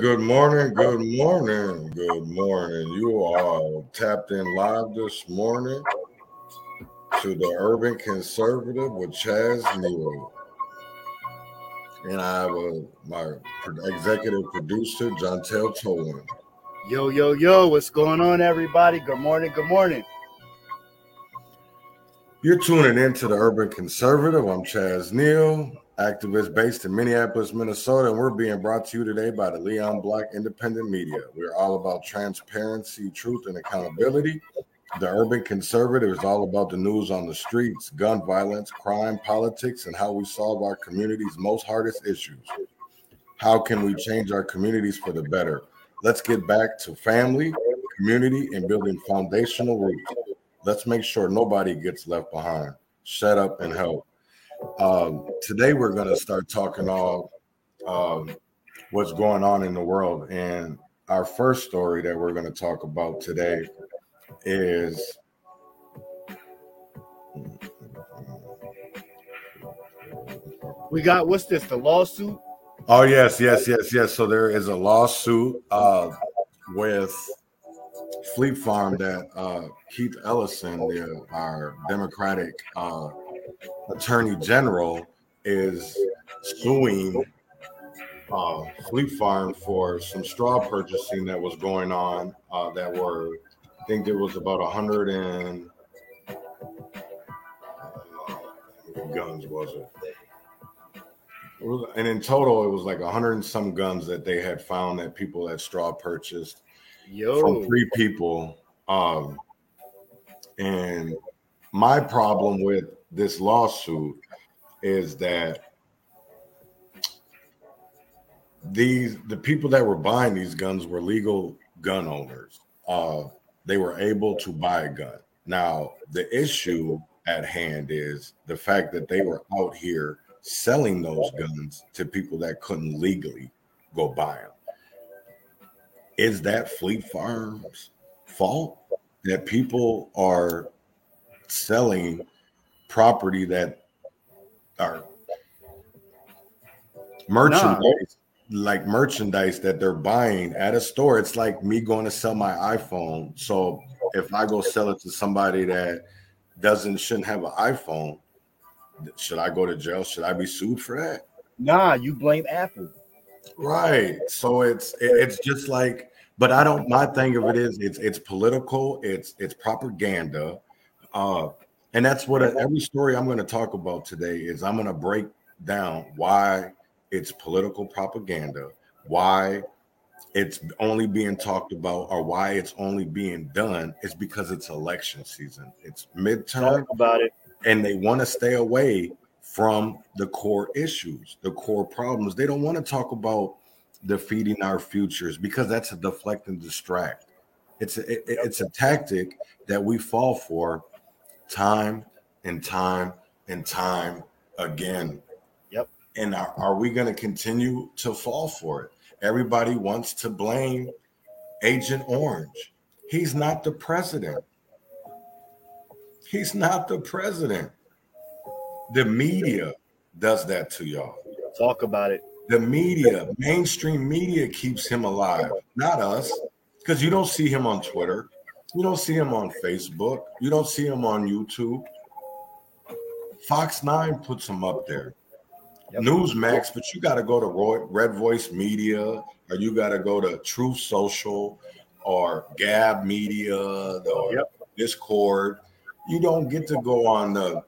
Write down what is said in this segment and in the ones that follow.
Good morning, good morning, good morning, good morning. You are tapped in live this morning to the Urban Conservative with Chaz Neal. And I have a, my executive producer, Jontel Tolan. Yo, yo, yo, what's going on, everybody? Good morning, good morning. You're tuning in to the Urban Conservative. I'm Chaz Neal activist based in Minneapolis, Minnesota, and we're being brought to you today by the Leon Black Independent Media. We're all about transparency, truth, and accountability. The Urban Conservative is all about the news on the streets, gun violence, crime, politics, and how we solve our community's most hardest issues. How can we change our communities for the better? Let's get back to family, community, and building foundational roots. Let's make sure nobody gets left behind. Shut up and help. Um, today we're going to start talking all um, what's going on in the world, and our first story that we're going to talk about today is. We got what's this? The lawsuit? Oh yes, yes, yes, yes. So there is a lawsuit uh, with Fleet Farm that uh, Keith Ellison, the, our Democratic uh, attorney general is suing uh, Fleet Farm for some straw purchasing that was going on. Uh, that were, I think there was about a hundred and uh, guns was it? it was, and in total, it was like a hundred and some guns that they had found that people had straw purchased Yo. from three people. Um, and my problem with this lawsuit is that these the people that were buying these guns were legal gun owners. Uh, they were able to buy a gun. Now, the issue at hand is the fact that they were out here selling those guns to people that couldn't legally go buy them. Is that Fleet Farms' fault that people are selling property that are merchandise like merchandise that they're buying at a store it's like me going to sell my iphone. So if i go sell it to somebody that doesn't shouldn't have an iphone should i go to jail? Should i be sued for that? Nah you blame apple. Right. So it's it's just like but i don't my thing of it is it's it's political it's it's propaganda. Uh and that's what every story I'm going to talk about today is I'm going to break down why it's political propaganda, why it's only being talked about, or why it's only being done. It's because it's election season. It's midterm talk about it, and they want to stay away from the core issues, the core problems. They don't want to talk about defeating our futures because that's a deflect and distract. It's a, it, it's a tactic that we fall for time and time and time again. Yep. And are, are we going to continue to fall for it? Everybody wants to blame Agent Orange. He's not the president. He's not the president. The media does that to y'all. Talk about it. The media, mainstream media keeps him alive, not us, because you don't see him on Twitter. You don't see him on Facebook. You don't see him on YouTube. Fox 9 puts him up there. Yep. Newsmax, but you got to go to Red Voice Media or you got to go to Truth Social or Gab Media or yep. Discord. You don't get to go on the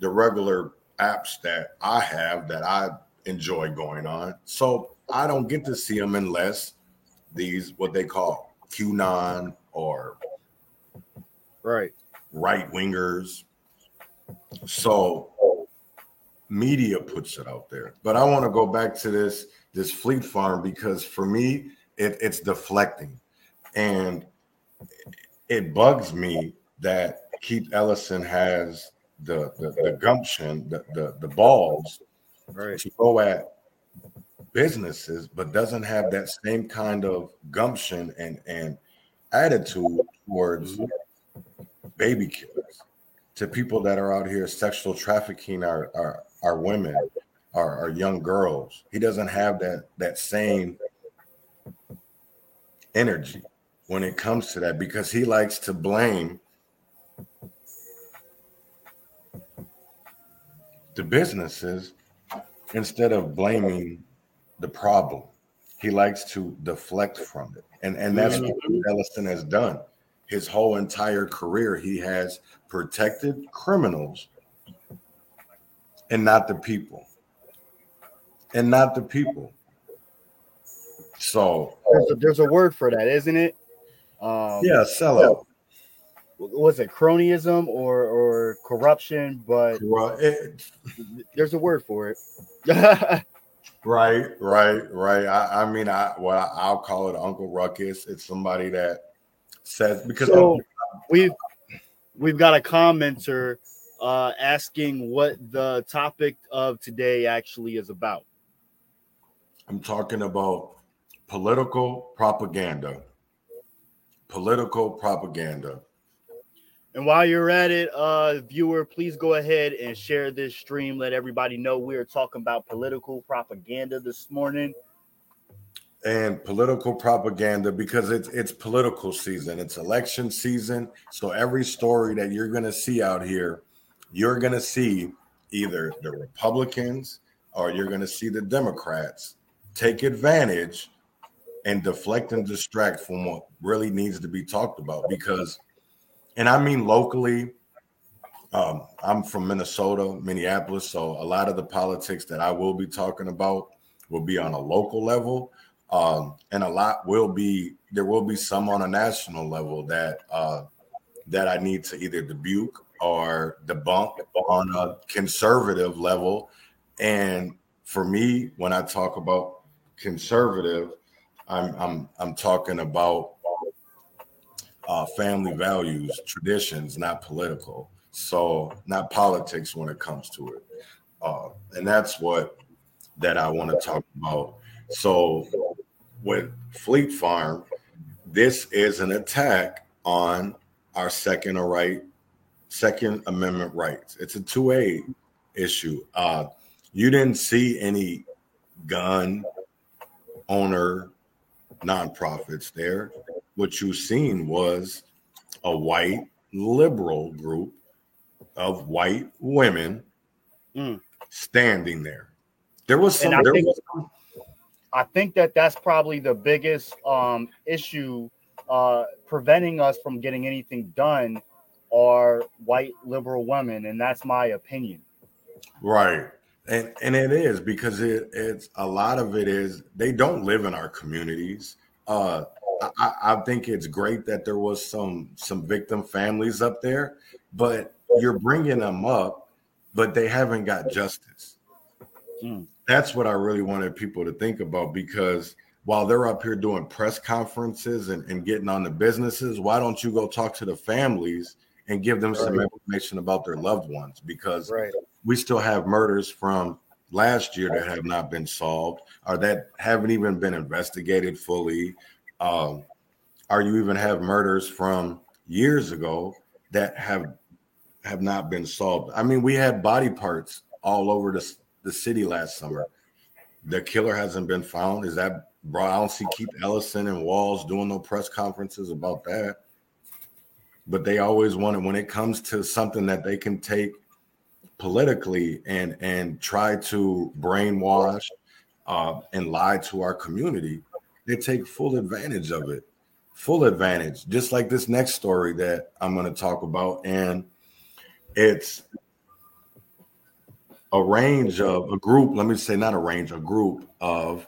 the regular apps that I have that I enjoy going on. So I don't get to see them unless these what they call QAnon or right right wingers. So media puts it out there. But I want to go back to this this Fleet Farm because for me it, it's deflecting, and it bugs me that Keith Ellison has the the, the gumption, the, the the balls right. to go at businesses, but doesn't have that same kind of gumption and and attitude towards mm-hmm baby killers, to people that are out here sexual trafficking our our, our women, our, our young girls. He doesn't have that that same energy when it comes to that because he likes to blame the businesses instead of blaming the problem. He likes to deflect from it. And, and that's what Mhm. Ellison has done. His whole entire career, he has protected criminals and not the people. And not the people. So, There's a, there's a word for that, isn't it? Um, yeah, sellout. Was it cronyism or or corruption? But Well, it, there's a word for it. Right, right, right. I, I mean, I well, I'll call it Uncle Ruckus. It's somebody that says because so we've we've got a commenter uh, asking what the topic of today actually is about. I'm talking about political propaganda. Political propaganda. And while you're at it, uh, viewer, please go ahead and share this stream. Let everybody know we are talking about political propaganda this morning. And political propaganda because it's it's political season. It's election season. So every story that you're going to see out here you're going to see either the republicans or you're going to see the democrats take advantage and deflect and distract from what really needs to be talked about because and i mean locally um, i'm from minnesota minneapolis so a lot of the politics that i will be talking about will be on a local level um, and a lot will be there will be some on a national level that uh, that I need to either debunk or debunk on a conservative level. And for me, when I talk about conservative, I'm I'm I'm talking about uh, family values, traditions, not political. So not politics when it comes to it, uh, and that's what that I want to talk about. So with Fleet Farm, this is an attack on our second or right, Second Amendment rights. It's a 2A issue. Uh, you didn't see any gun owner nonprofits there. What you seen was a white liberal group of white women Mm. standing there. There was some. There was some I think that that's probably the biggest um, issue uh, preventing us from getting anything done are white liberal women, and that's my opinion. Right. And and it is because it it's a lot of it is they don't live in our communities. Uh I, I think it's great that there was some some victim families up there, but you're bringing them up, but they haven't got justice. Mm. That's what I really wanted people to think about because while they're up here doing press conferences and, and getting on the businesses, why don't you go talk to the families and give them some information about their loved ones? Because Right. we still have murders from last year that have not been solved or that haven't even been investigated fully. Um, or you even have murders from years ago that have have not been solved. I mean, we had body parts all over the, the city last summer. The killer hasn't been found. Is that bro? I don't see Keith Ellison and Walz doing no press conferences about that. But they always want it when it comes to something that they can take politically and and try to brainwash uh, and lie to our community. They take full advantage of it, full advantage. Just like this next story that I'm going to talk about, and it's a range of a group. Let me say not a range, a group of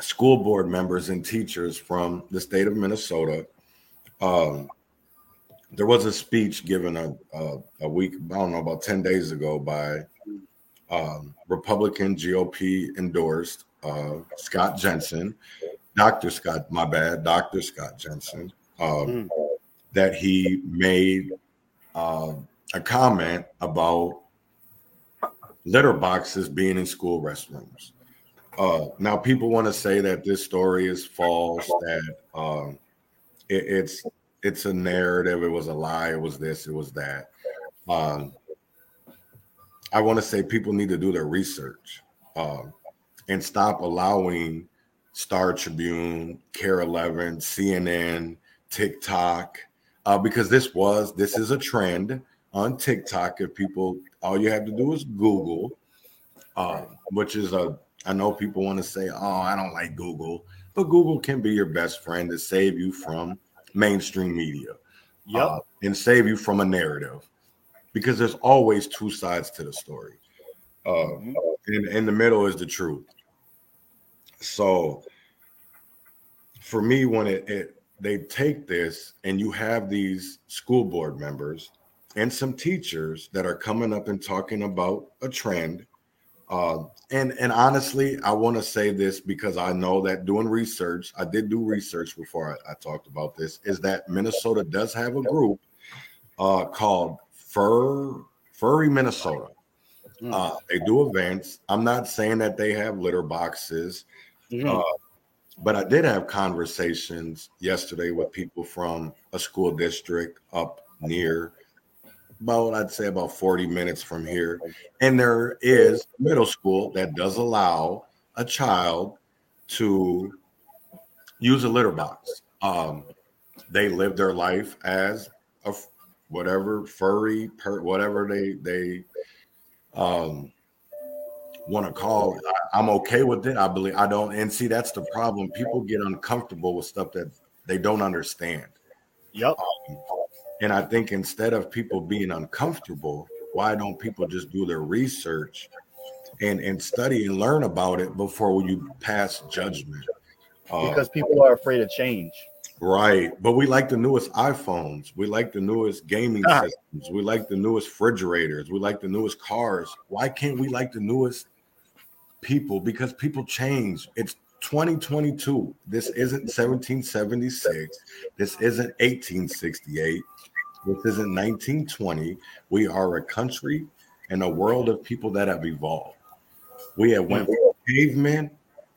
school board members and teachers from the state of Minnesota. Um, there was a speech given a, a, a week, I don't know, about 10 days ago by um, Republican GOP endorsed uh, Scott Jensen, Dr. Scott, my bad, Dr. Scott Jensen, um, Mm. that he made uh, a comment about litter boxes being in school restrooms. Uh, now, people want to say that this story is false, that um, it, it's it's a narrative. It was a lie. It was this. It was that. Um, I want to say people need to do their research um, and stop allowing Star Tribune, KARE 11, CNN, TikTok, uh, because this was this is a trend on TikTok. If people, all you have to do is Google, uh, which is a. I know people want to say, "Oh, I don't like Google," but Google can be your best friend to save you from mainstream media, Yep. uh, and save you from a narrative, because there's always two sides to the story. Uh, Mhm. and in the middle is the truth. So for me, when it, it they take this and you have these school board members and some teachers that are coming up and talking about a trend. Uh, and and honestly, I want to say this because I know that doing research, I did do research before I, I talked about this, is that Minnesota does have a group uh, called Fur Furry Minnesota. Mm. Uh, they do events. I'm not saying that they have litter boxes, Mhm. uh, but I did have conversations yesterday with people from a school district up near about, I'd say, about 40 minutes from here. And there is middle school that does allow a child to use a litter box. Um, they live their life as a whatever furry, per, whatever they they um, want to call it. I, I'm okay with it. I believe I don't. And see, that's the problem. People get uncomfortable with stuff that they don't understand. Yep. And I think instead of people being uncomfortable, why don't people just do their research and and study and learn about it before you pass judgment? Uh, Because people are afraid of change. Right. But we like the newest iPhones. We like the newest gaming Ah. systems. We like the newest refrigerators. We like the newest cars. Why can't we like the newest people? Because people change. It's 2022. This isn't 1776. This isn't 1868. This isn't 1920. We are a country and a world of people that have evolved. We have went from cavemen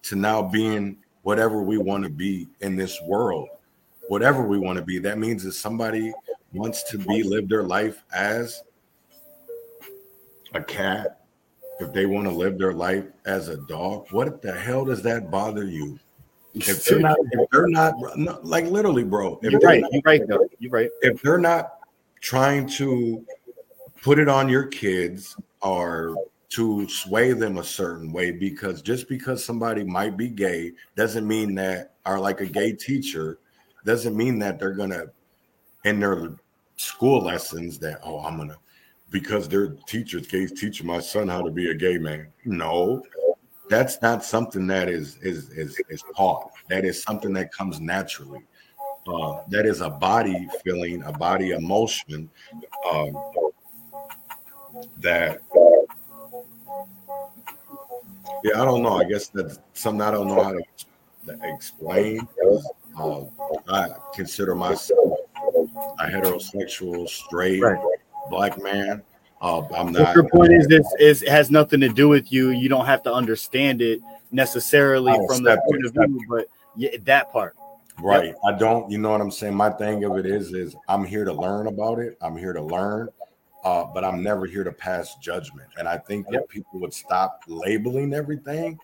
to now being whatever we want to be in this world whatever we want to be. That means if somebody wants to be live their life as a cat, if they want to live their life as a dog, what the hell does that bother you? If they're not, if they're not no, like literally, bro. If You're right. not- You're right, though. You're right. if they're not trying to put it on your kids or to sway them a certain way because just because somebody might be gay doesn't mean that or like a gay teacher doesn't mean that they're gonna in their school lessons that oh i'm gonna because their teachers gays teaching my son how to be a gay man. No that's not something that is is is, is taught. That is something that comes naturally uh, that is a body feeling, a body emotion um, that. Yeah, I don't know. I guess that's something I don't know how to explain. Um, I consider myself a heterosexual, straight Right. black man. Uh, I'm But not. your point is this is has nothing to do with you. You don't have to understand it necessarily Oh, from that point it, of view, but yeah, that part. Right. I don't, you know what I'm saying? My thing of it is, is I'm here to learn about it. I'm here to learn, uh, but I'm never here to pass judgment. And I think that people would stop labeling everything,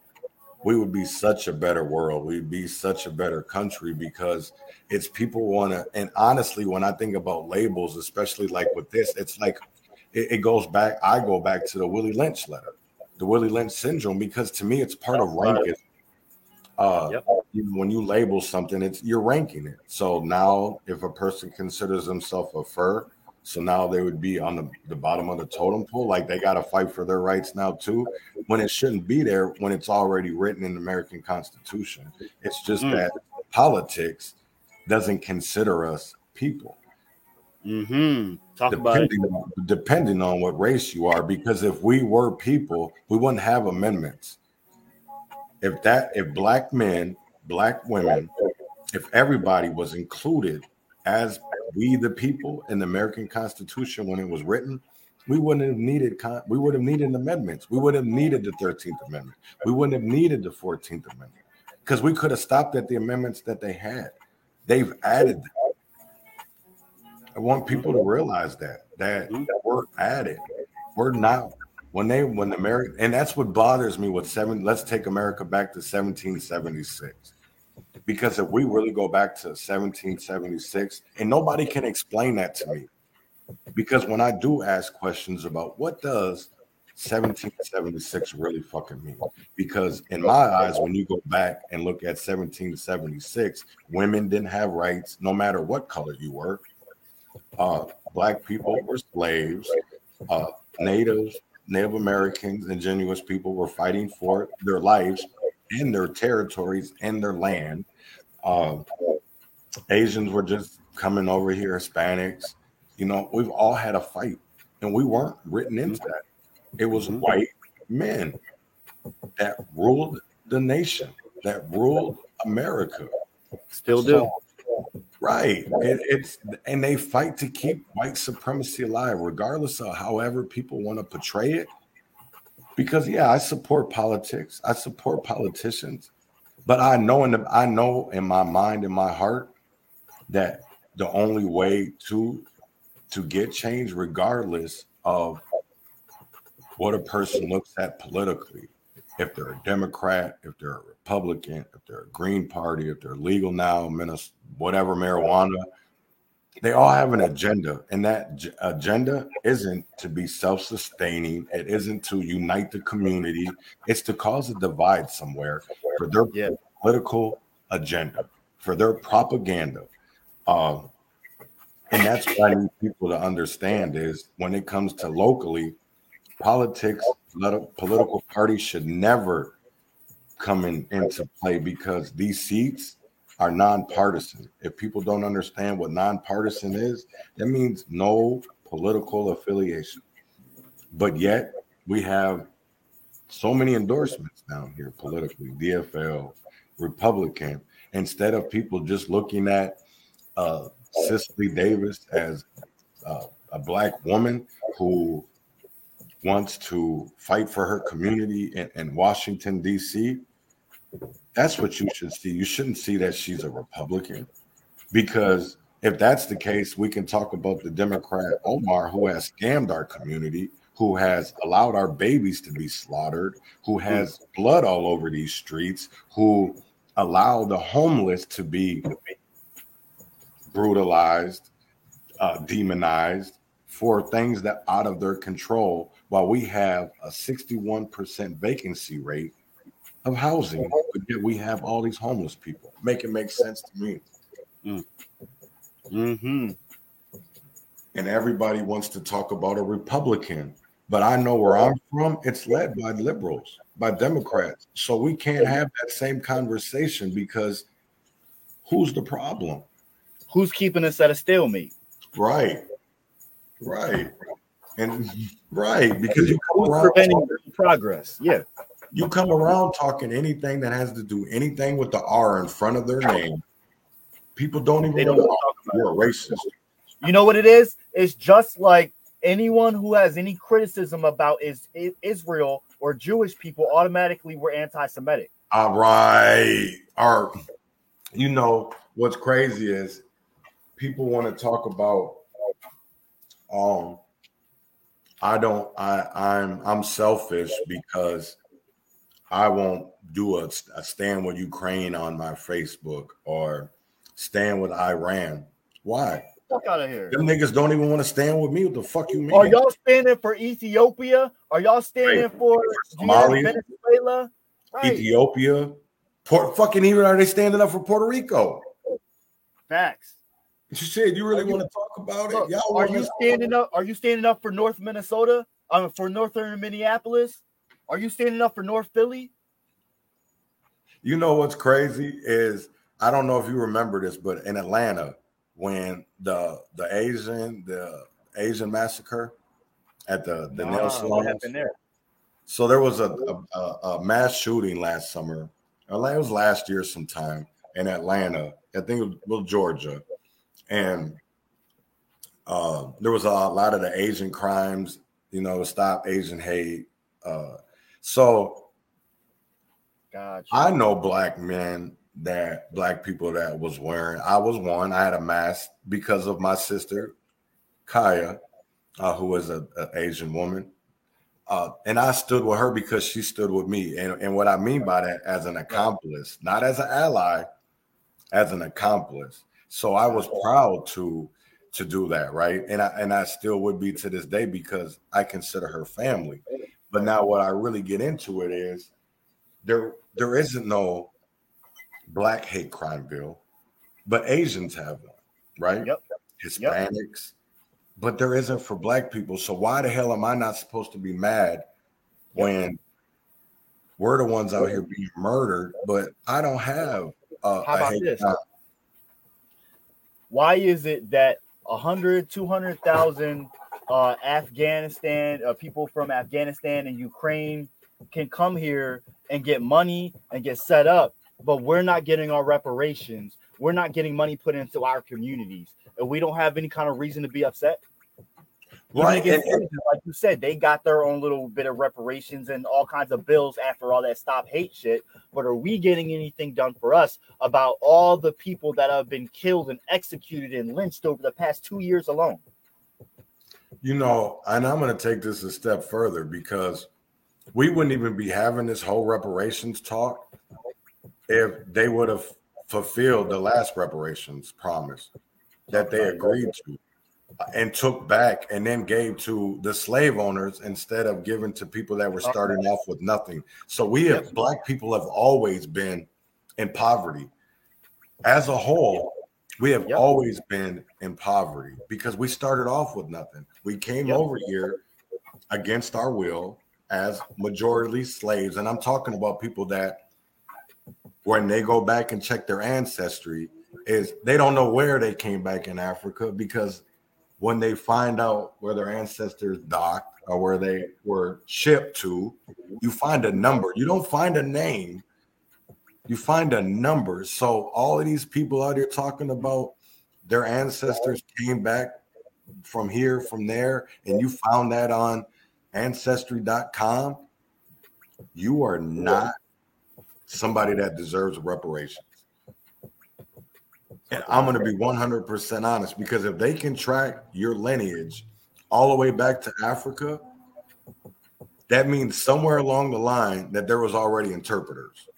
we would be such a better world. We'd be such a better country because it's people want to, and honestly, when I think about labels, especially like with this, it's like it, it goes back, I go back to the Willie Lynch letter, the Willie Lynch syndrome, because to me, it's part of ranking. Uh, Yep. when you label something, it's you're ranking it. So now, if a person considers themselves a fur, so now they would be on the, the bottom of the totem pole, like they got to fight for their rights now too, when it shouldn't be there when it's already written in the American Constitution. It's just Mm. that politics doesn't consider us people Mm-hmm. Talk about it. depending on what race you are because if we were people we wouldn't have amendments if that if black men black women if everybody was included as we the people in the american constitution when it was written we wouldn't have needed con- we would have needed amendments we would have needed the 13th amendment we wouldn't have needed the 14th amendment because we could have stopped at the amendments that they had they've added. I want people to realize that that mm-hmm. we're at it. We're not when they when the America and that's what bothers me with seven. Let's take America back to 1776 because if we really go back to 1776 and nobody can explain that to me. Because when i do ask questions about what does 1776 really fucking mean? Because in my eyes when you go back and look at 1776 women didn't have rights no matter what color you were. Uh, black people were slaves. Uh, natives native americans indigenous people were fighting for their lives and their territories and their land uh, Asians were just coming over here, Hispanics. You know, we've all had a fight, and we weren't written into that. It was mm-hmm. white men that ruled the nation, that ruled America. Still do. Right. It, it's and they fight to keep white supremacy alive, regardless of however people want to portray it. Because yeah, I support politics. I support politicians. But I know in the, I know in my mind, in my heart, that the only way to to get change, regardless of what a person looks at politically, if they're a Democrat, if they're a Republican, if they're a Green Party, if they're legal now, whatever marijuana, they all have an agenda, and that agenda isn't to be self-sustaining. It isn't to unite the community. It's to cause a divide somewhere for their yeah. political agenda, for their propaganda. Um, and that's what I need people to understand is when it comes to locally, politics, political parties should never come in, into play because these seats are nonpartisan. If people don't understand what nonpartisan is, that means no political affiliation. But yet we have so many endorsements down here politically, DFL, Republican, instead of people just looking at uh, Cicely Davis as uh, a black woman who wants to fight for her community in, in Washington, D.C. That's what you should see. You shouldn't see that she's a Republican because if that's the case, we can talk about the Democrat Omar who has scammed our community, who has allowed our babies to be slaughtered, who has blood all over these streets, who allow the homeless to be brutalized, uh, demonized for things that out of their control, while we have a 61% vacancy rate of housing, but yet we have all these homeless people. Make it make sense to me. Mm. Hmm. And everybody wants to talk about a Republican, but I know where I'm from. It's led by liberals by Democrats. So we can't have that same conversation because who's the problem? Who's keeping us at a stalemate? Right. Right. And right, because you come around preventing progress. Yeah. You come around talking anything that has to do anything with the R in front of their name. People don't even they don't talk about you're a racist. You know what it is? It's just like anyone who has any criticism about is, is Israel or Jewish people automatically were anti-Semitic. All right. Or you know what's crazy is people want to talk about um I don't I I'm I'm selfish because I won't do a, a stand with Ukraine on my Facebook or stand with Iran. Why? fuck out of here. Them niggas don't even want to stand with me. What the fuck you mean? Are y'all standing for Ethiopia? Are y'all standing for Somalia, Venezuela? Right. Ethiopia? Port fucking even are they standing up for Puerto Rico? Facts. Shit, you really want to talk about it? Y'all are you standing up? Are you standing up for North Minnesota? Um, for Northern Minneapolis? Are you standing up for North Philly? You know what's crazy is I don't know if you remember this, but in Atlanta, when the the Asian the Asian massacre at the the nail salon. Happened there? So there was a, a, a mass shooting last summer. It was last year sometime in Atlanta. I think it was Georgia, and uh, there was a lot of the Asian crimes. You know, stop Asian hate. Uh, so, gotcha. I know black men that black people that was wearing. I was one. I had a mask because of my sister, Kaya, uh, who was an Asian woman. uh, and I stood with her because she stood with me. And, and what I mean by that, as an accomplice, not as an ally, as an accomplice. So I was proud to to do that, right? And I and I still would be to this day because I consider her family. But now what I really get into it is there there isn't no black hate crime bill, but Asians have one, right? Yep. Hispanics, yep. but there isn't for black people. So why the hell am I not supposed to be mad when we're the ones out here being murdered, but I don't have uh, How about this? Crime. Why is it that 100, 200,000 uh, Afghanistan uh, people from Afghanistan and Ukraine can come here and get money and get set up, but we're not getting our reparations. We're not getting money put into our communities, and we don't have any kind of reason to be upset. Right. And, and, like you said, they got their own little bit of reparations and all kinds of bills after all that stop hate shit. But are we getting anything done for us about all the people that have been killed and executed and lynched over the past two years alone? You know, and I'm going to take this a step further because we wouldn't even be having this whole reparations talk if they would have fulfilled the last reparations promise that they agreed to and took back and then gave to the slave owners instead of giving to people that were starting off with nothing. So we have black people have always been in poverty. As a whole, we have yep. always been in poverty because we started off with nothing. We came yep. over here against our will as majority slaves. And I'm talking about people that when they go back and check their ancestry, is they don't know where they came back in Africa because when they find out where their ancestors docked or where they were shipped to, you find a number. You don't find a name. You find a number. So all of these people out here talking about their ancestors came back from here, from there, and you found that on ancestry.com, you are not somebody that deserves reparations. And I'm going to be 100% honest because if they can track your lineage all the way back to Africa, that means somewhere along the line that there was already interpreters.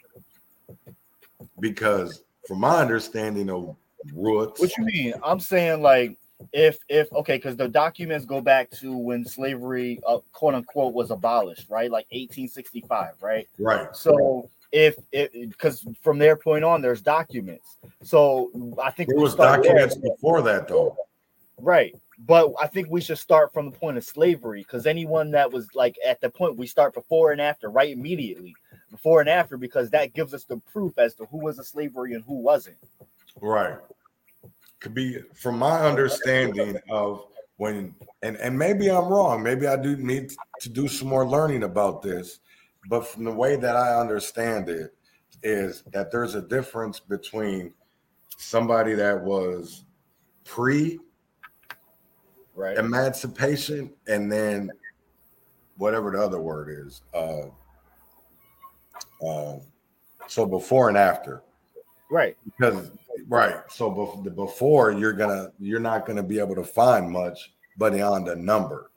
Because from my understanding of roots, what you mean? I'm saying like if if okay, because the documents go back to when slavery, uh, quote unquote, was abolished, right? Like 1865, right? Right. So if it because from their point on there's documents so i think there was documents there. before that though right but i think we should start from the point of slavery because anyone that was like at the point we start before and after right immediately before and after because that gives us the proof as to who was a slavery and who wasn't right could be from my understanding of when and and maybe i'm wrong maybe i do need to do some more learning about this but from the way that I understand it, is that there's a difference between somebody that was pre right emancipation and then whatever the other word is. Uh, uh, so before and after, right? Because right, so before you're gonna you're not gonna be able to find much, but on the number.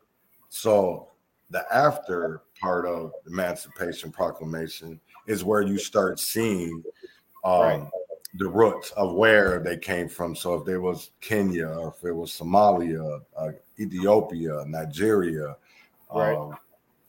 So the after part of Emancipation Proclamation is where you start seeing um, right. the roots of where they came from. So if there was Kenya, or if it was Somalia, uh, Ethiopia, Nigeria, right. Um,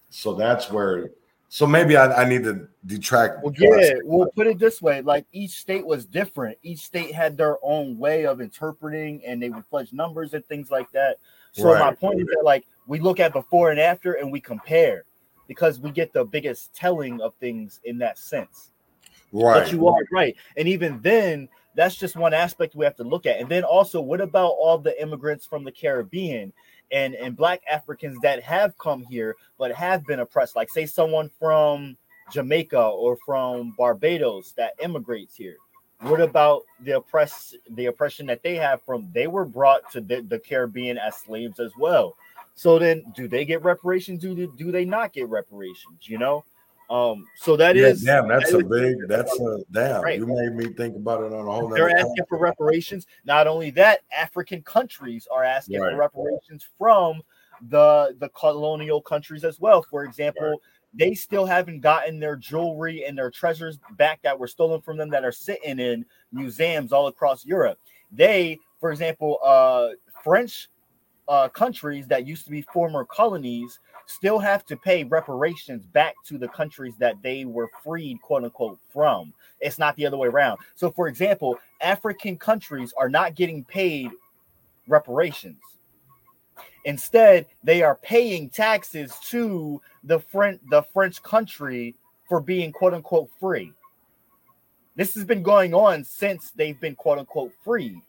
so that's where. So maybe I, I need to detract. Well, yeah, we'll put it this way: like each state was different. Each state had their own way of interpreting, and they would fudge numbers and things like that. So right. my point is that like we look at before and after, and we compare because we get the biggest telling of things in that sense. Right. But you are right. And even then, that's just one aspect we have to look at. And then also, what about all the immigrants from the Caribbean and, and black Africans that have come here but have been oppressed? Like, say, someone from Jamaica or from Barbados that immigrates here. What about the oppress the oppression that they have from they were brought to the, the Caribbean as slaves as well? So then, do they get reparations? Do they, do they not get reparations? You know, um, so that yeah, is damn. That's that a big. That's a damn. Right. You made me think about it on a whole. They're asking time. for reparations. Not only that, African countries are asking right. for reparations from the the colonial countries as well. For example, right. they still haven't gotten their jewelry and their treasures back that were stolen from them that are sitting in museums all across Europe. They, for example, uh, French uh, countries that used to be former colonies still have to pay reparations back to the countries that they were freed, quote unquote, from. It's not the other way around. So, for example, African countries are not getting paid reparations. Instead, they are paying taxes to the French the French country for being quote unquote free. This has been going on since they've been quote unquote free.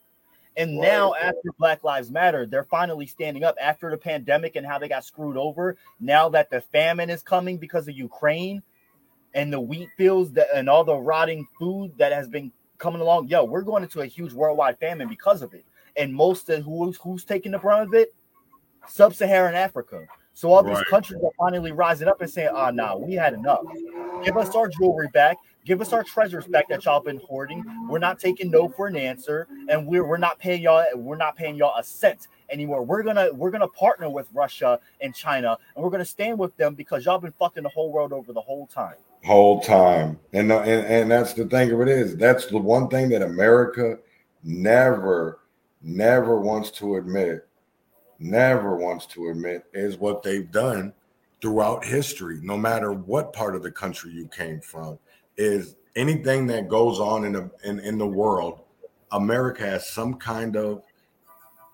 And right. now, after Black Lives Matter, they're finally standing up after the pandemic and how they got screwed over. Now that the famine is coming because of Ukraine and the wheat fields that, and all the rotting food that has been coming along, yo, we're going into a huge worldwide famine because of it. And most of who's who's taking the brunt of it, Sub-Saharan Africa. So all these countries are finally rising up and saying, "Ah, oh, nah, we had enough. Give us our jewelry back. Give us our treasures back that y'all been hoarding. We're not taking no for an answer, and we're we're not paying y'all. We're not paying y'all a cent anymore. We're gonna we're gonna partner with Russia and China, and we're gonna stand with them because y'all been fucking the whole world over the whole time. Whole time, and uh, and and that's the thing of it is that's the one thing that America never never wants to admit, never wants to admit is what they've done throughout history, no matter what part of the country you came from is anything that goes on in the in, in the world, America has some kind of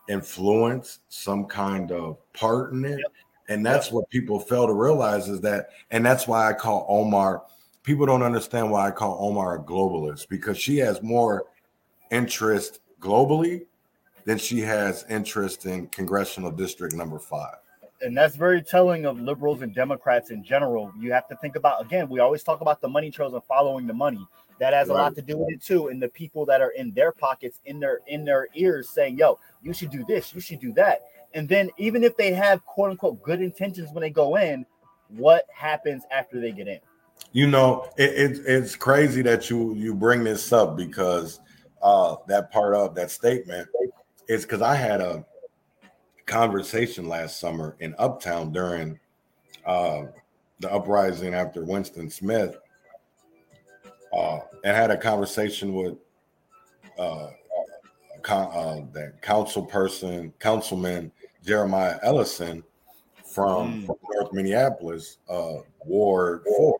influence, some kind of part in it. Yep. And that's yep. what people fail to realize is that, and that's why I call Omar, people don't understand why I call Omar a globalist because she has more interest globally than she has interest in congressional district number five and that's very telling of liberals and Democrats in general. You have to think about again, we always talk about the money trails and following the money. That has right. a lot to do with it too. And the people that are in their pockets, in their in their ears, saying, "Yo, you should do this, you should do that." And then even if they have quote unquote good intentions when they go in, what happens after they get in? You know, it, it, it's crazy that you you bring this up because uh, that part of that statement is because I had a conversation last summer in Uptown during uh, the uprising after Winston Smith, uh, and had a conversation with uh, con- uh, the council person, councilman Jeremiah Ellison from, mm. from North Minneapolis, uh, Ward Four.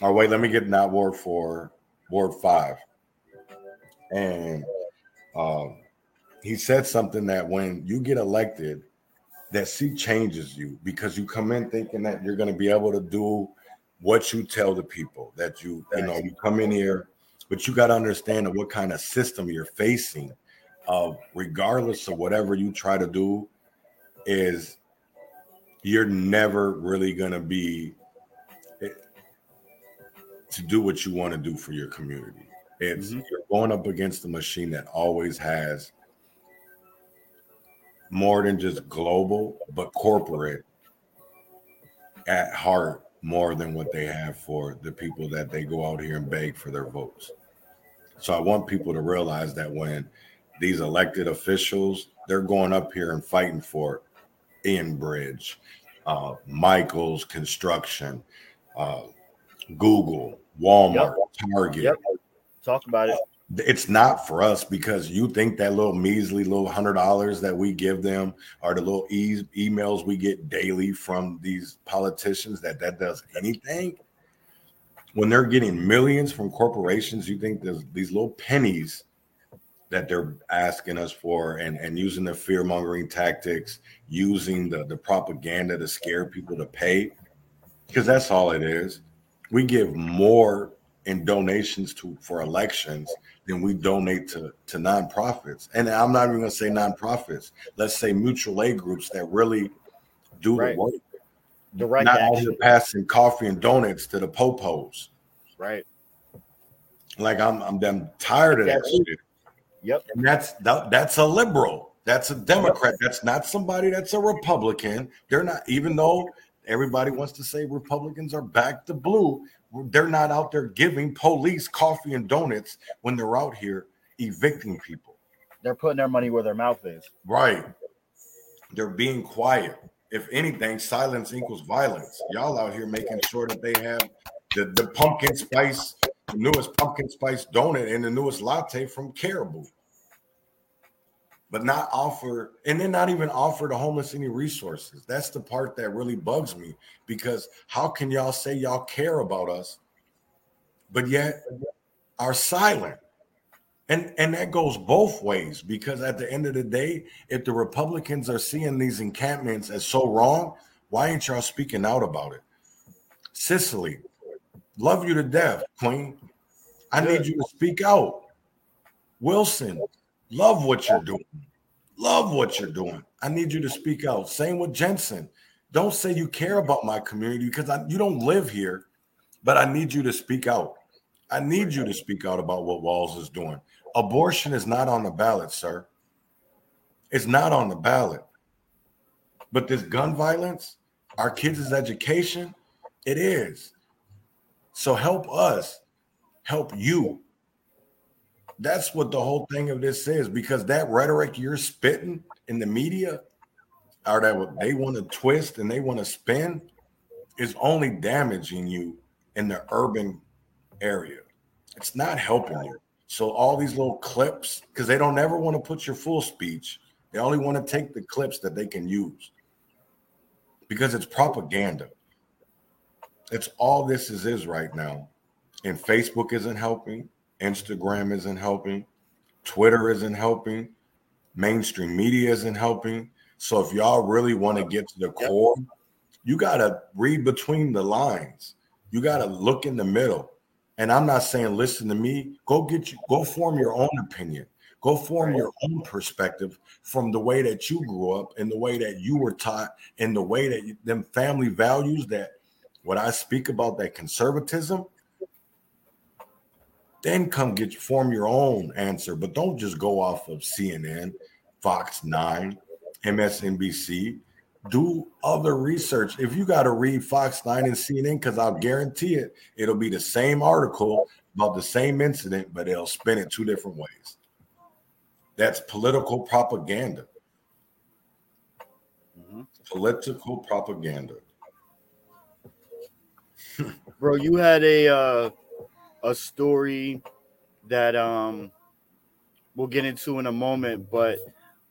Oh wait, let me get not Ward Four, Ward Five, and. Um, he said something that when you get elected, that seat changes you because you come in thinking that you're going to be able to do what you tell the people that you you know you come in here, but you got to understand what kind of system you're facing. Of regardless of whatever you try to do, is you're never really going to be eh, to do what you want to do for your community. It's mm-hmm. you're going up against a machine that always has more than just global, but corporate at heart more than what they have for the people that they go out here and beg for their votes. So I want people to realize that when these elected officials, they're going up here and fighting for Enbridge, uh, Michels Construction, uh, Google, Walmart, yep. Target. Yep. Talk about it it's not for us because you think that little measly little hundred dollars that we give them are the little e- emails we get daily from these politicians that that does anything? When they're getting millions from corporations you think there's these little pennies that they're asking us for and, and using the fear mongering tactics using the, the propaganda to scare people to pay? Because that's all it is. We give more in donations to for elections than we donate to to nonprofits. And I'm not even going to say nonprofits. Let's say mutual aid groups that really do right. the work. The right not only passing coffee and donuts to the popos. Right. Like I'm I'm damn tired of that shit. Yep. And that's that, that's a liberal. That's a Democrat. That's not somebody that's a Republican. They're not, even though everybody wants to say Republicans are back to blue they're not out there giving police coffee and donuts when they're out here evicting people. They're putting their money where their mouth is. Right. They're being quiet. if anything, silence equals violence. Y'all out here making sure that they have the, the pumpkin spice, the newest pumpkin spice donut and the newest latte from Caribou. But not offer, and then not even offer the homeless any resources. That's the part that really bugs me because how can y'all say y'all care about us, but yet are silent? And and that goes both ways because at the end of the day, if the Republicans are seeing these encampments as so wrong, why ain't y'all speaking out about it? Cicely, love you to death, Queen. I need you to speak out. Wilson, love what you're doing. Love what you're doing. I need you to speak out. Same with Jensen. Don't say you care about my community because I, you don't live here, but I need you to speak out. I need you to speak out about what Walz is doing. Abortion is not on the ballot, sir. It's not on the ballot. But this gun violence, our kids' education, it is. So help us help you. That's what the whole thing of this is because that rhetoric you're spitting in the media, or that what they want to twist and they want to spin, is only damaging you in the urban area. It's not helping you. So all these little clips, because they don't ever want to put your full speech, they only want to take the clips that they can use because it's propaganda. It's all this is is right now. And Facebook isn't helping, Instagram isn't helping, Twitter isn't helping, mainstream media isn't helping. So if y'all really want to get to the core, you got to read between the lines. You got to look in the middle. And I'm not saying listen to me. Go get you go form your own opinion. Go form your own perspective from the way that you grew up and the way that you were taught and the way that you, them family values that what I speak about that conservatism then come get form your own answer but don't just go off of CNN, Fox 9, MSNBC do other research. If you got to read Fox 9 and CNN, because I'll guarantee it, it'll be the same article about the same incident, but they'll spin it two different ways. That's political propaganda. Mm-hmm. Political propaganda. Bro, you had a uh, a story that um we'll get into in a moment, but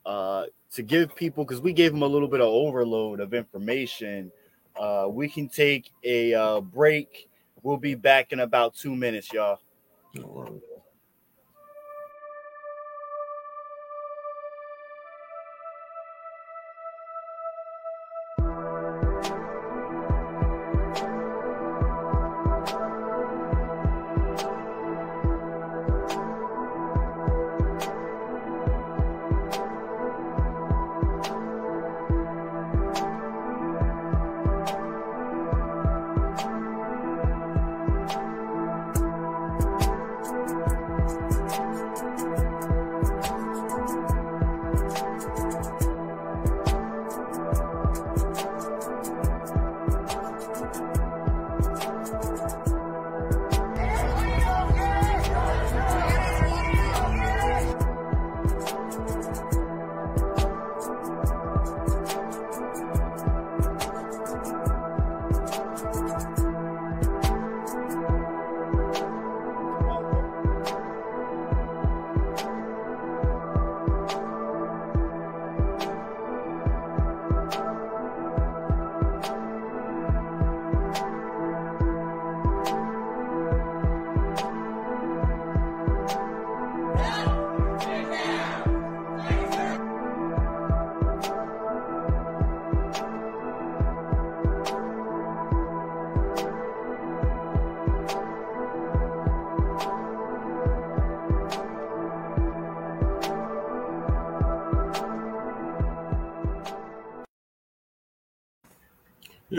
uh to give people because we gave them a little bit of overload of information. Uh, we can take a uh, break. We'll be back in about two minutes, y'all.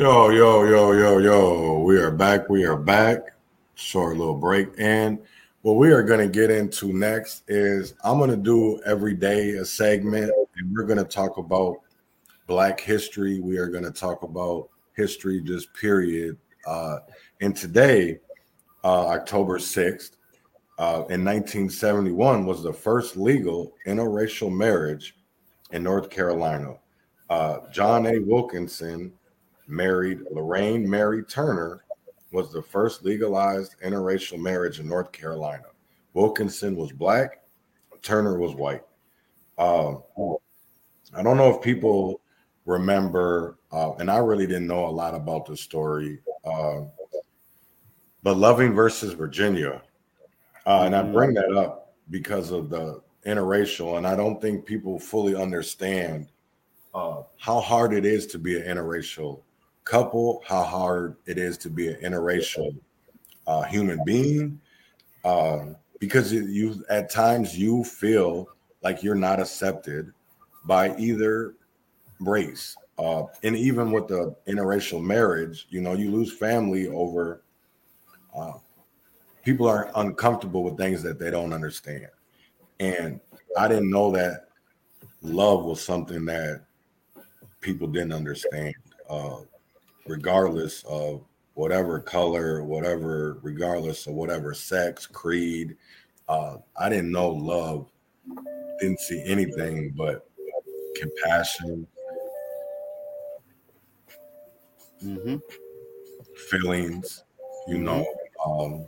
Yo, yo, yo, yo, yo. We are back. We are back. Short little break. And what we are going to get into next is I'm going to do every day a segment, and we're going to talk about Black history. We are going to talk about history, just period. Uh, and today, uh, October 6th, uh, in 1971, was the first legal interracial marriage in North Carolina. Uh, John A. Wilkinson married Lorraine Mary Turner, was the first legalized interracial marriage in North Carolina. Wilkinson was black, Turner was white. Um, I don't know if people remember, uh, and I really didn't know a lot about the story, uh, but Loving versus Virginia. Uh, and I bring that up because of the interracial, and I don't think people fully understand uh, how hard it is to be an interracial couple, how hard it is to be an interracial uh, human being, uh, because you at times you feel like you're not accepted by either race. Uh, and even with the interracial marriage, you know, you lose family over uh, people are uncomfortable with things that they don't understand. And I didn't know that love was something that people didn't understand, uh, regardless of whatever color, whatever, regardless of whatever sex, creed. Uh, I didn't know love, didn't see anything but compassion, mm-hmm. feelings, you know, um,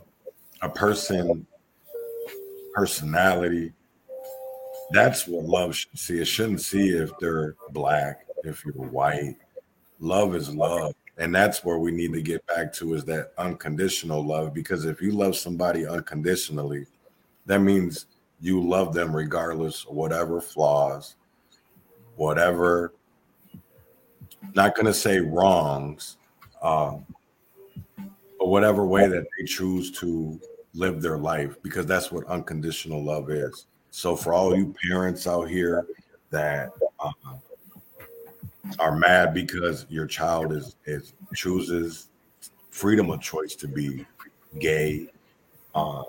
a person personality. That's what love should see. It shouldn't see if they're black, if you're white. Love is love. And that's where we need to get back to is that unconditional love. Because if you love somebody unconditionally, that means you love them regardless of whatever flaws, whatever, not going to say wrongs, um, but whatever way that they choose to live their life, because that's what unconditional love is. So, for all you parents out here that uh, are mad because your child is, is chooses freedom of choice to be gay, uh,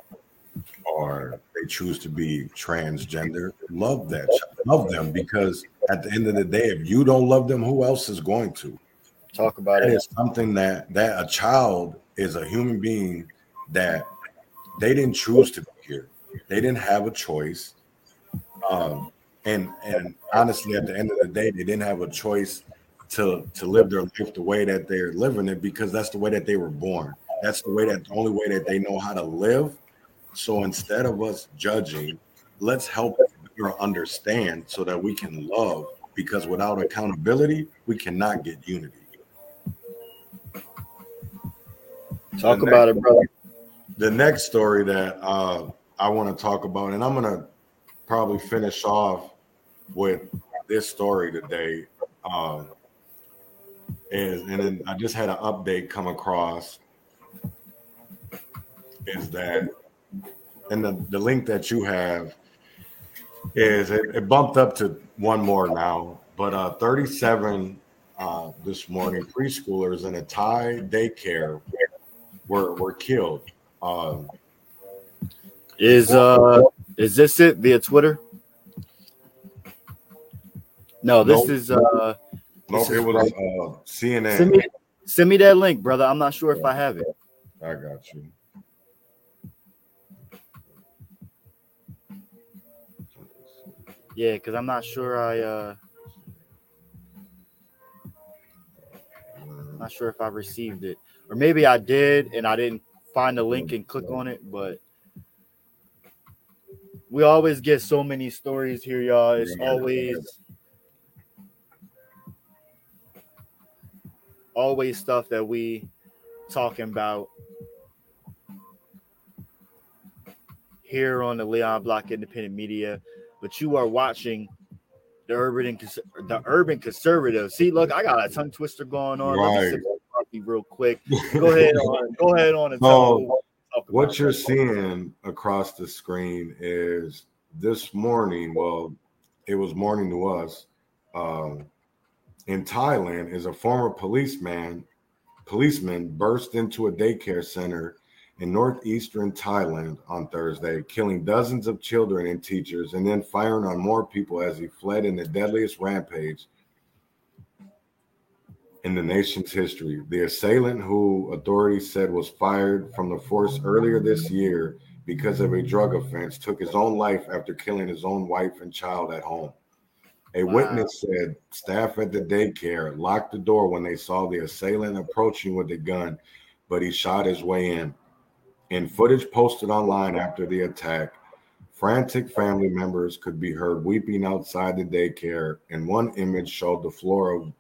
or they choose to be transgender, love that, love them, because at the end of the day, if you don't love them, who else is going to? Talk about that it. Is something that that a child is a human being that they didn't choose to be here. They didn't have a choice. Um, and and honestly, at the end of the day, they didn't have a choice to to live their life the way that they're living it because that's the way that they were born. That's the way that the only way that they know how to live. So instead of us judging, let's help better understand so that we can love. Because without accountability, we cannot get unity. Talk about it, brother. The next story that uh, I want to talk about, and I'm gonna probably finish off with this story today. Um, is and then I just had an update come across is that and the, the link that you have is it, it bumped up to one more now, but uh 37 uh, this morning preschoolers in a Thai daycare were were killed. Um, is uh is this it via Twitter? No, this nope. is uh nope, it was uh, CNN. Send me, send me that link, brother. I'm not sure if I have it. I got you. Yeah, because I'm not sure I uh not sure if I received it or maybe I did and I didn't find the link and click on it, but we always get so many stories here, y'all. It's always always stuff that we talking about here on the Leon Block Independent Media. But you are watching the urban the urban conservative. See, look, I got a tongue twister going on. Right real quick. Go ahead on. Go ahead on and so, what you're seeing across the screen is this morning. Well, it was morning to us. Uh, in Thailand, is a former policeman policeman burst into a daycare center in northeastern Thailand on Thursday, killing dozens of children and teachers, and then firing on more people as he fled in the deadliest rampage in the nation's history. The assailant, who authorities said was fired from the force earlier this year because of a drug offense, took his own life after killing his own wife and child at home. A wow. witness said staff at the daycare locked the door when they saw the assailant approaching with a gun, but he shot his way in. In footage posted online after the attack, frantic family members could be heard weeping outside the daycare, and one image showed the floor of,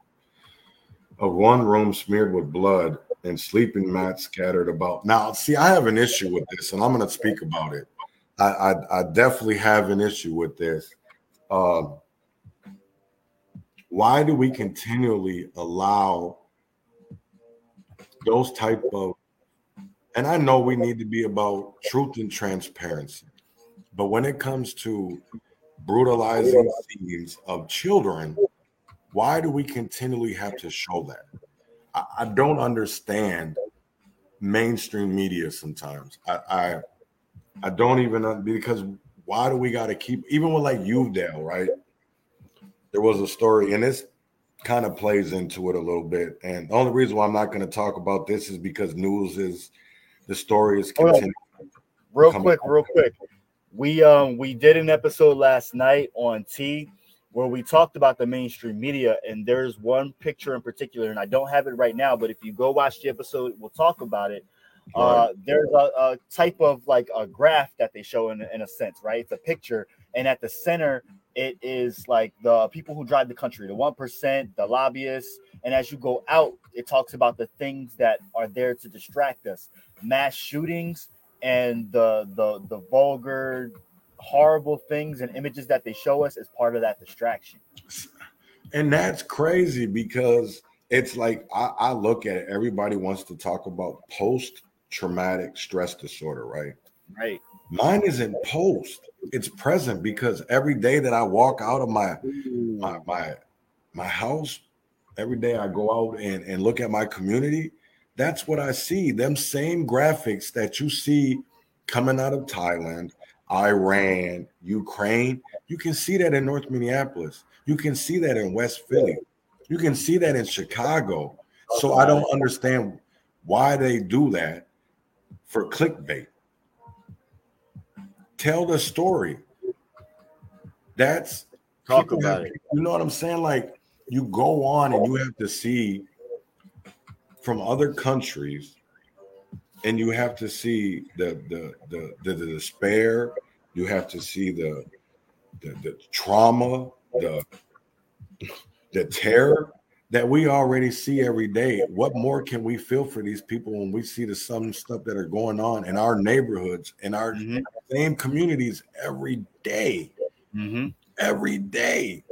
of one room smeared with blood and sleeping mats scattered about. Now, see, I have an issue with this, and I'm going to speak about it. I, I, I, definitely have an issue with this. Um, why do we continually allow those type of and I know we need to be about truth and transparency, but when it comes to brutalizing scenes of children, why do we continually have to show that? I, I don't understand mainstream media sometimes. I, I I don't even because why do we got to keep even with like Uvalde, right? There was a story, and this kind of plays into it a little bit. And the only reason why I'm not going to talk about this is because news is the story is continuing. Real quick, real quick. We um we did an episode last night on T where we talked about the mainstream media, and there's one picture in particular, and I don't have it right now, but if you go watch the episode, we'll talk about it. Uh, there's a, a, type of like a graph that they show in, in a sense, right? It's a picture, and at the center, it is like the people who drive the country, the one percent, the lobbyists, and as you go out, it talks about the things that are there to distract us, mass shootings, and the the the vulgar horrible things and images that they show us as part of that distraction. And that's crazy because it's like I, I look at it, everybody wants to talk about post traumatic stress disorder, right? Right. Mine isn't post, it's present because every day that I walk out of my mm. my my, my house, every day I go out and, and look at my community, that's what I see. Them same graphics that you see coming out of Thailand, Iran, Ukraine. You can see that in North Minneapolis. You can see that in West Philly. You can see that in Chicago. So I don't understand why they do that for clickbait. Tell the story. That's talk about have, it. You know what I'm saying? Like you go on and you have to see from other countries and you have to see the the the, the, the despair you have to see the, the the trauma the the terror that we already see every day what more can we feel for these people when we see the some stuff that are going on in our neighborhoods in our mm-hmm. same communities every day. Mm-hmm. Every day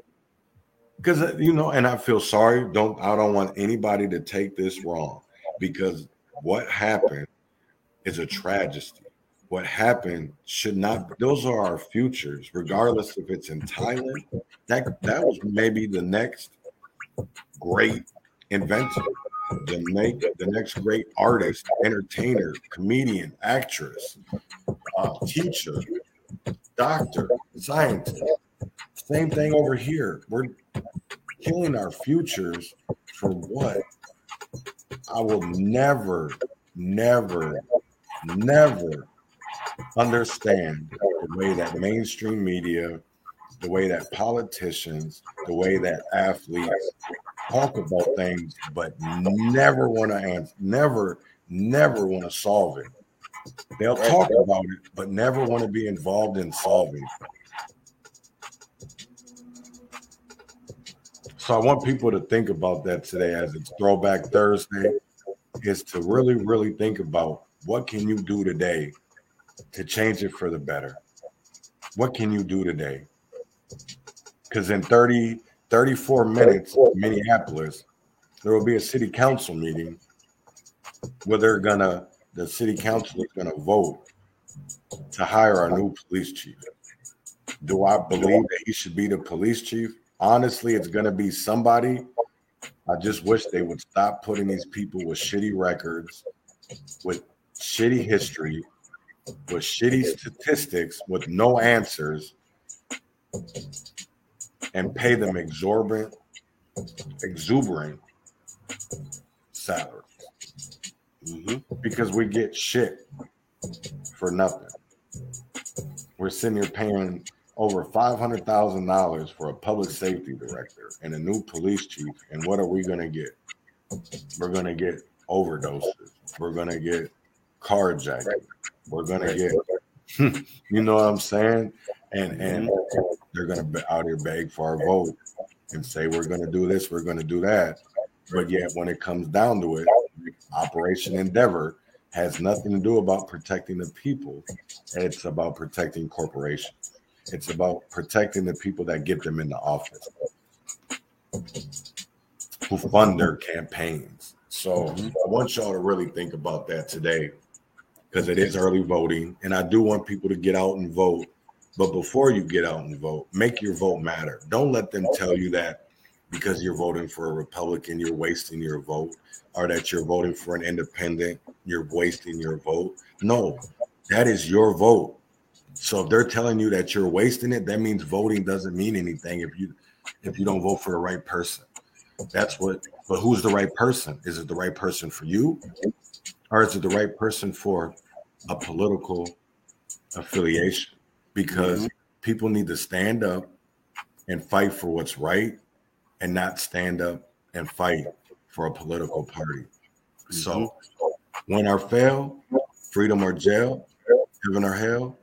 because uh, you know and i feel sorry don't i don't want anybody to take this wrong because what happened is a tragedy. What happened should not. Those are our futures, regardless if it's in Thailand. That that was maybe the next great inventor, the make the next great artist, entertainer, comedian, actress, uh, teacher, doctor, scientist. Same thing over here. We're killing our futures for what? I will never, never never understand the way that mainstream media, the way that politicians, the way that athletes talk about things, but never want to answer, never, never want to solve it. They'll talk about it, but never want to be involved in solving it. So I want people to think about that today as it's Throwback Thursday, is to really, really think about what can you do today to change it for the better? What can you do today? Because in 30, 34 minutes, Minneapolis, there will be a city council meeting where they're gonna, the city council is gonna vote to hire a new police chief. Do I believe that he should be the police chief? Honestly, it's gonna be somebody. I just wish they would stop putting these people with shitty records, with shitty history, with shitty statistics, with no answers, and pay them exorbitant, exuberant salary Mm-hmm. Because we get shit for nothing. We're sitting here paying over five hundred thousand dollars for a public safety director and a new police chief, and what are we gonna get? We're gonna get overdoses. We're gonna get carjacking. We're gonna get, you know what I'm saying? And and mm-hmm. they're gonna be out here beg for our vote and say we're gonna do this, we're gonna do that. But yet, when it comes down to it, Operation Endeavor has nothing to do about protecting the people. It's about protecting corporations. It's about protecting the people that get them into office, who fund their campaigns. So mm-hmm. I want y'all to really think about that today because it is early voting. And I do want people to get out and vote. But before you get out and vote, make your vote matter. Don't let them tell you that because you're voting for a Republican, you're wasting your vote, or that you're voting for an independent, you're wasting your vote. No, that is your vote. So if they're telling you that you're wasting it, that means voting doesn't mean anything if you if you don't vote for the right person. That's what but who's the right person? Is it the right person for you? Or is it the right person for a political affiliation? Because mm-hmm. people need to stand up and fight for what's right and not stand up and fight for a political party. Mm-hmm. So, win or fail, freedom or jail, heaven or hell.